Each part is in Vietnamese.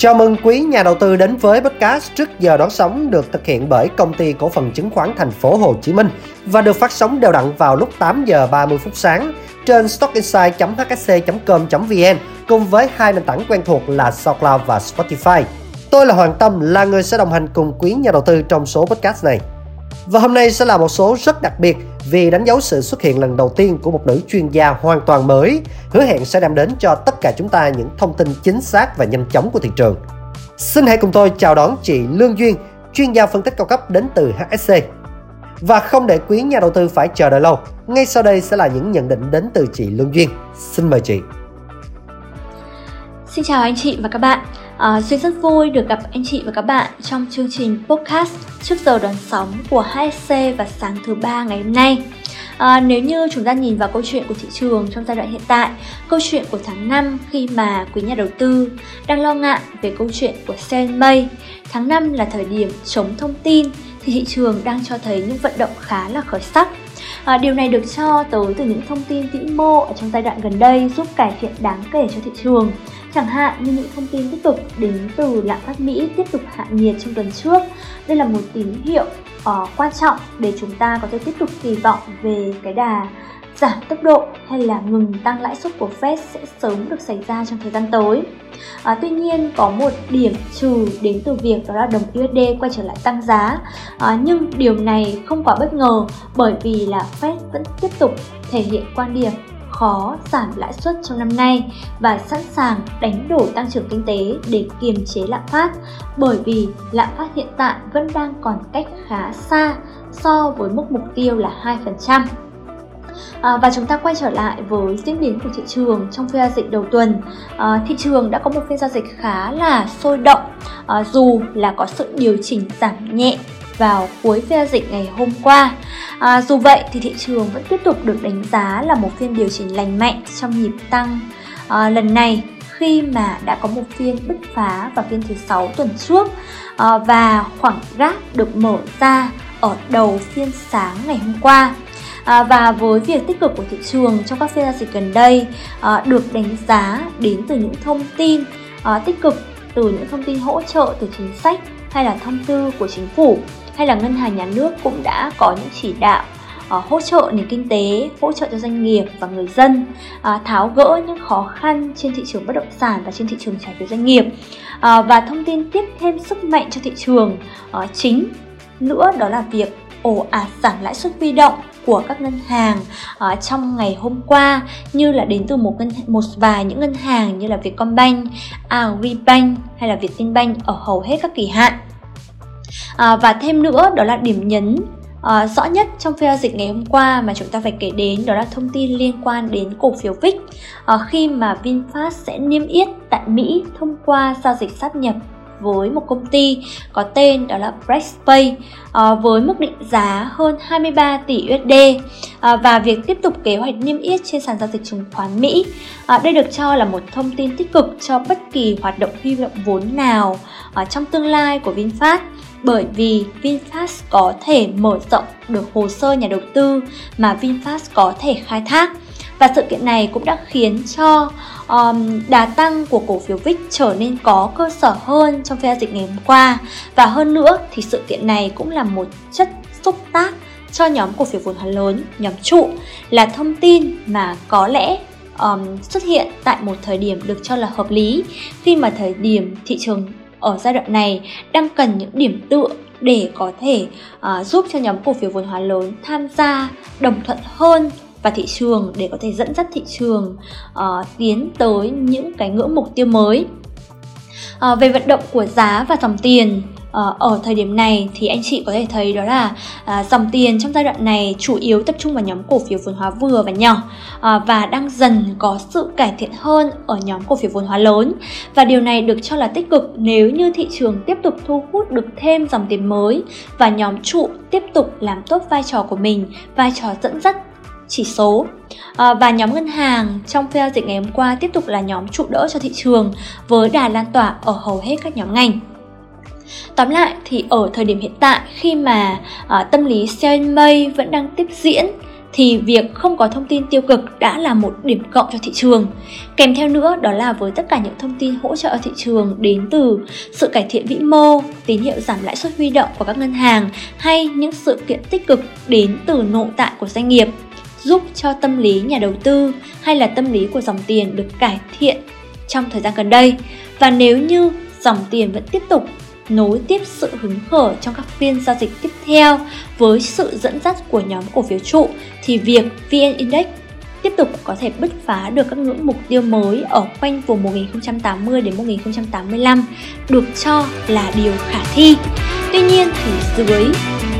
Chào mừng quý nhà đầu tư đến với podcast trước giờ đón sóng được thực hiện bởi công ty cổ phần chứng khoán Thành phố Hồ Chí Minh và được phát sóng đều đặn vào lúc 8 giờ 30 phút sáng trên stockinside.hsc.com.vn cùng với hai nền tảng quen thuộc là SoundCloud và Spotify. Tôi là Hoàng Tâm, là người sẽ đồng hành cùng quý nhà đầu tư trong số podcast này. Và hôm nay sẽ là một số rất đặc biệt vì đánh dấu sự xuất hiện lần đầu tiên của một nữ chuyên gia hoàn toàn mới, hứa hẹn sẽ đem đến cho tất cả chúng ta những thông tin chính xác và nhanh chóng của thị trường. Xin hãy cùng tôi chào đón chị Lương Duyên, chuyên gia phân tích cao cấp đến từ HSC. Và không để quý nhà đầu tư phải chờ đợi lâu, ngay sau đây sẽ là những nhận định đến từ chị Lương Duyên. Xin mời chị. Xin chào anh chị và các bạn. À, rất vui được gặp anh chị và các bạn trong chương trình podcast trước giờ đón sóng của HSC và sáng thứ ba ngày hôm nay. À, nếu như chúng ta nhìn vào câu chuyện của thị trường trong giai đoạn hiện tại, câu chuyện của tháng 5 khi mà quý nhà đầu tư đang lo ngại về câu chuyện của sell tháng 5 là thời điểm chống thông tin thì thị trường đang cho thấy những vận động khá là khởi sắc. À, điều này được cho tới từ những thông tin vĩ mô ở trong giai đoạn gần đây giúp cải thiện đáng kể cho thị trường Chẳng hạn như những thông tin tích cực đến từ lạm phát Mỹ tiếp tục hạ nhiệt trong tuần trước. Đây là một tín hiệu uh, quan trọng để chúng ta có thể tiếp tục kỳ vọng về cái đà giảm tốc độ hay là ngừng tăng lãi suất của Fed sẽ sớm được xảy ra trong thời gian tới. À, tuy nhiên có một điểm trừ đến từ việc đó là đồng USD quay trở lại tăng giá à, nhưng điều này không quá bất ngờ bởi vì là Fed vẫn tiếp tục thể hiện quan điểm khó giảm lãi suất trong năm nay và sẵn sàng đánh đổi tăng trưởng kinh tế để kiềm chế lạm phát bởi vì lạm phát hiện tại vẫn đang còn cách khá xa so với mức mục tiêu là 2%. À, và chúng ta quay trở lại với diễn biến của thị trường trong phiên giao dịch đầu tuần. À, thị trường đã có một phiên giao dịch khá là sôi động à, dù là có sự điều chỉnh giảm nhẹ vào cuối phiên giao dịch ngày hôm qua. À, dù vậy thì thị trường vẫn tiếp tục được đánh giá là một phiên điều chỉnh lành mạnh trong nhịp tăng à, lần này khi mà đã có một phiên bứt phá vào phiên thứ sáu tuần trước à, và khoảng gap được mở ra ở đầu phiên sáng ngày hôm qua. À, và với việc tích cực của thị trường trong các phiên giao dịch gần đây à, được đánh giá đến từ những thông tin à, tích cực từ những thông tin hỗ trợ từ chính sách hay là thông tư của chính phủ hay là ngân hàng nhà nước cũng đã có những chỉ đạo uh, hỗ trợ nền kinh tế, hỗ trợ cho doanh nghiệp và người dân uh, tháo gỡ những khó khăn trên thị trường bất động sản và trên thị trường trái phiếu doanh nghiệp. Uh, và thông tin tiếp thêm sức mạnh cho thị trường uh, chính nữa đó là việc ồ ạt giảm lãi suất huy động của các ngân hàng uh, trong ngày hôm qua như là đến từ một ngân một vài những ngân hàng như là Vietcombank, Agribank hay là Vietinbank ở hầu hết các kỳ hạn à, và thêm nữa đó là điểm nhấn À, rõ nhất trong phiên giao dịch ngày hôm qua mà chúng ta phải kể đến đó là thông tin liên quan đến cổ phiếu VIX à, ờ, khi mà VinFast sẽ niêm yết tại Mỹ thông qua giao dịch sát nhập với một công ty có tên đó là Brexpay à, với mức định giá hơn 23 tỷ USD à, và việc tiếp tục kế hoạch niêm yết trên sàn giao dịch chứng khoán Mỹ. À, đây được cho là một thông tin tích cực cho bất kỳ hoạt động huy động vốn nào à, trong tương lai của VinFast bởi vì VinFast có thể mở rộng được hồ sơ nhà đầu tư mà VinFast có thể khai thác. Và sự kiện này cũng đã khiến cho um, đà tăng của cổ phiếu VIX trở nên có cơ sở hơn trong phiên giao dịch ngày hôm qua. Và hơn nữa thì sự kiện này cũng là một chất xúc tác cho nhóm cổ phiếu vốn hóa lớn, nhóm trụ là thông tin mà có lẽ um, xuất hiện tại một thời điểm được cho là hợp lý khi mà thời điểm thị trường ở giai đoạn này đang cần những điểm tựa để có thể uh, giúp cho nhóm cổ phiếu vốn hóa lớn tham gia đồng thuận hơn và thị trường để có thể dẫn dắt thị trường uh, tiến tới những cái ngưỡng mục tiêu mới. Uh, về vận động của giá và dòng tiền Ờ, ở thời điểm này thì anh chị có thể thấy đó là à, dòng tiền trong giai đoạn này chủ yếu tập trung vào nhóm cổ phiếu vốn hóa vừa và nhỏ à, và đang dần có sự cải thiện hơn ở nhóm cổ phiếu vốn hóa lớn. Và điều này được cho là tích cực nếu như thị trường tiếp tục thu hút được thêm dòng tiền mới và nhóm trụ tiếp tục làm tốt vai trò của mình vai trò dẫn dắt chỉ số. À, và nhóm ngân hàng trong phiên giao dịch ngày hôm qua tiếp tục là nhóm trụ đỡ cho thị trường với đà lan tỏa ở hầu hết các nhóm ngành. Tóm lại thì ở thời điểm hiện tại khi mà uh, tâm lý sell May vẫn đang tiếp diễn thì việc không có thông tin tiêu cực đã là một điểm cộng cho thị trường. Kèm theo nữa đó là với tất cả những thông tin hỗ trợ thị trường đến từ sự cải thiện vĩ mô, tín hiệu giảm lãi suất huy động của các ngân hàng hay những sự kiện tích cực đến từ nội tại của doanh nghiệp giúp cho tâm lý nhà đầu tư hay là tâm lý của dòng tiền được cải thiện trong thời gian gần đây. Và nếu như dòng tiền vẫn tiếp tục nối tiếp sự hứng khởi trong các phiên giao dịch tiếp theo với sự dẫn dắt của nhóm cổ phiếu trụ thì việc VN Index tiếp tục có thể bứt phá được các ngưỡng mục tiêu mới ở quanh vùng 1080 đến 1085 được cho là điều khả thi. Tuy nhiên thì dưới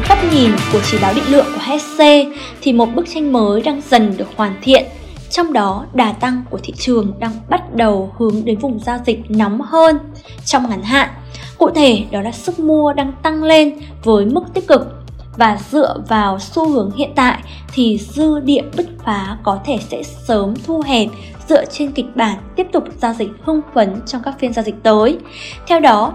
góc nhìn của chỉ báo định lượng của HSC thì một bức tranh mới đang dần được hoàn thiện trong đó, đà tăng của thị trường đang bắt đầu hướng đến vùng giao dịch nóng hơn trong ngắn hạn. Cụ thể, đó là sức mua đang tăng lên với mức tích cực và dựa vào xu hướng hiện tại thì dư địa bứt phá có thể sẽ sớm thu hẹp dựa trên kịch bản tiếp tục giao dịch hưng phấn trong các phiên giao dịch tới. Theo đó,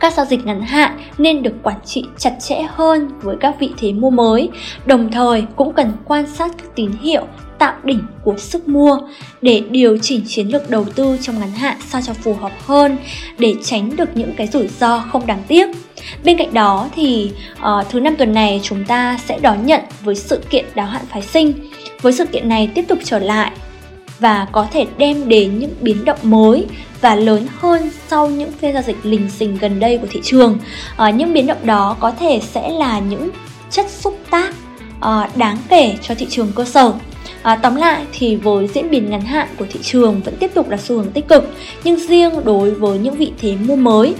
các giao dịch ngắn hạn nên được quản trị chặt chẽ hơn với các vị thế mua mới, đồng thời cũng cần quan sát các tín hiệu tạo đỉnh của sức mua để điều chỉnh chiến lược đầu tư trong ngắn hạn sao cho phù hợp hơn để tránh được những cái rủi ro không đáng tiếc. Bên cạnh đó thì uh, thứ năm tuần này chúng ta sẽ đón nhận với sự kiện đáo hạn phái sinh. Với sự kiện này tiếp tục trở lại và có thể đem đến những biến động mới và lớn hơn sau những phiên giao dịch lình xình gần đây của thị trường. À, những biến động đó có thể sẽ là những chất xúc tác à, đáng kể cho thị trường cơ sở. À, tóm lại thì với diễn biến ngắn hạn của thị trường vẫn tiếp tục là xu hướng tích cực nhưng riêng đối với những vị thế mua mới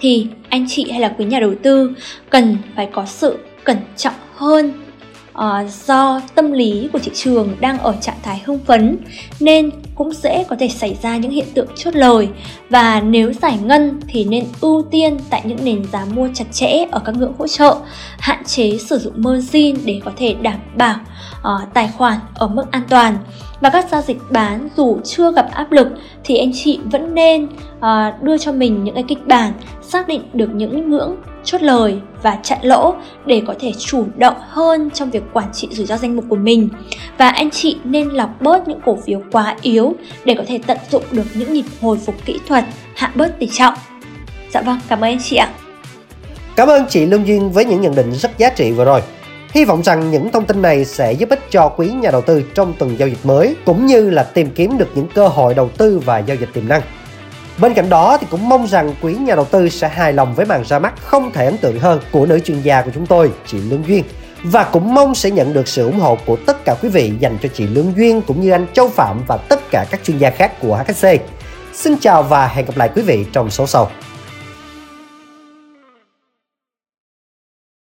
thì anh chị hay là quý nhà đầu tư cần phải có sự cẩn trọng hơn uh, do tâm lý của thị trường đang ở trạng thái hưng phấn nên cũng dễ có thể xảy ra những hiện tượng chốt lời. Và nếu giải ngân thì nên ưu tiên tại những nền giá mua chặt chẽ ở các ngưỡng hỗ trợ hạn chế sử dụng margin để có thể đảm bảo uh, tài khoản ở mức an toàn. Và các giao dịch bán dù chưa gặp áp lực thì anh chị vẫn nên uh, đưa cho mình những cái kịch bản xác định được những ngưỡng chốt lời và chặn lỗ để có thể chủ động hơn trong việc quản trị rủi ro danh mục của mình. Và anh chị nên lọc bớt những cổ phiếu quá yếu để có thể tận dụng được những nhịp hồi phục kỹ thuật, hạ bớt tỷ trọng. Dạ vâng cảm ơn anh chị ạ. Cảm ơn chị Lương Duyên với những nhận định rất giá trị vừa rồi. Hy vọng rằng những thông tin này sẽ giúp ích cho quý nhà đầu tư trong tuần giao dịch mới, cũng như là tìm kiếm được những cơ hội đầu tư và giao dịch tiềm năng. Bên cạnh đó thì cũng mong rằng quý nhà đầu tư sẽ hài lòng với màn ra mắt không thể ấn tượng hơn của nữ chuyên gia của chúng tôi, chị Lương Duyên. Và cũng mong sẽ nhận được sự ủng hộ của tất cả quý vị dành cho chị Lương Duyên cũng như anh Châu Phạm và tất cả các chuyên gia khác của HSC. Xin chào và hẹn gặp lại quý vị trong số sau.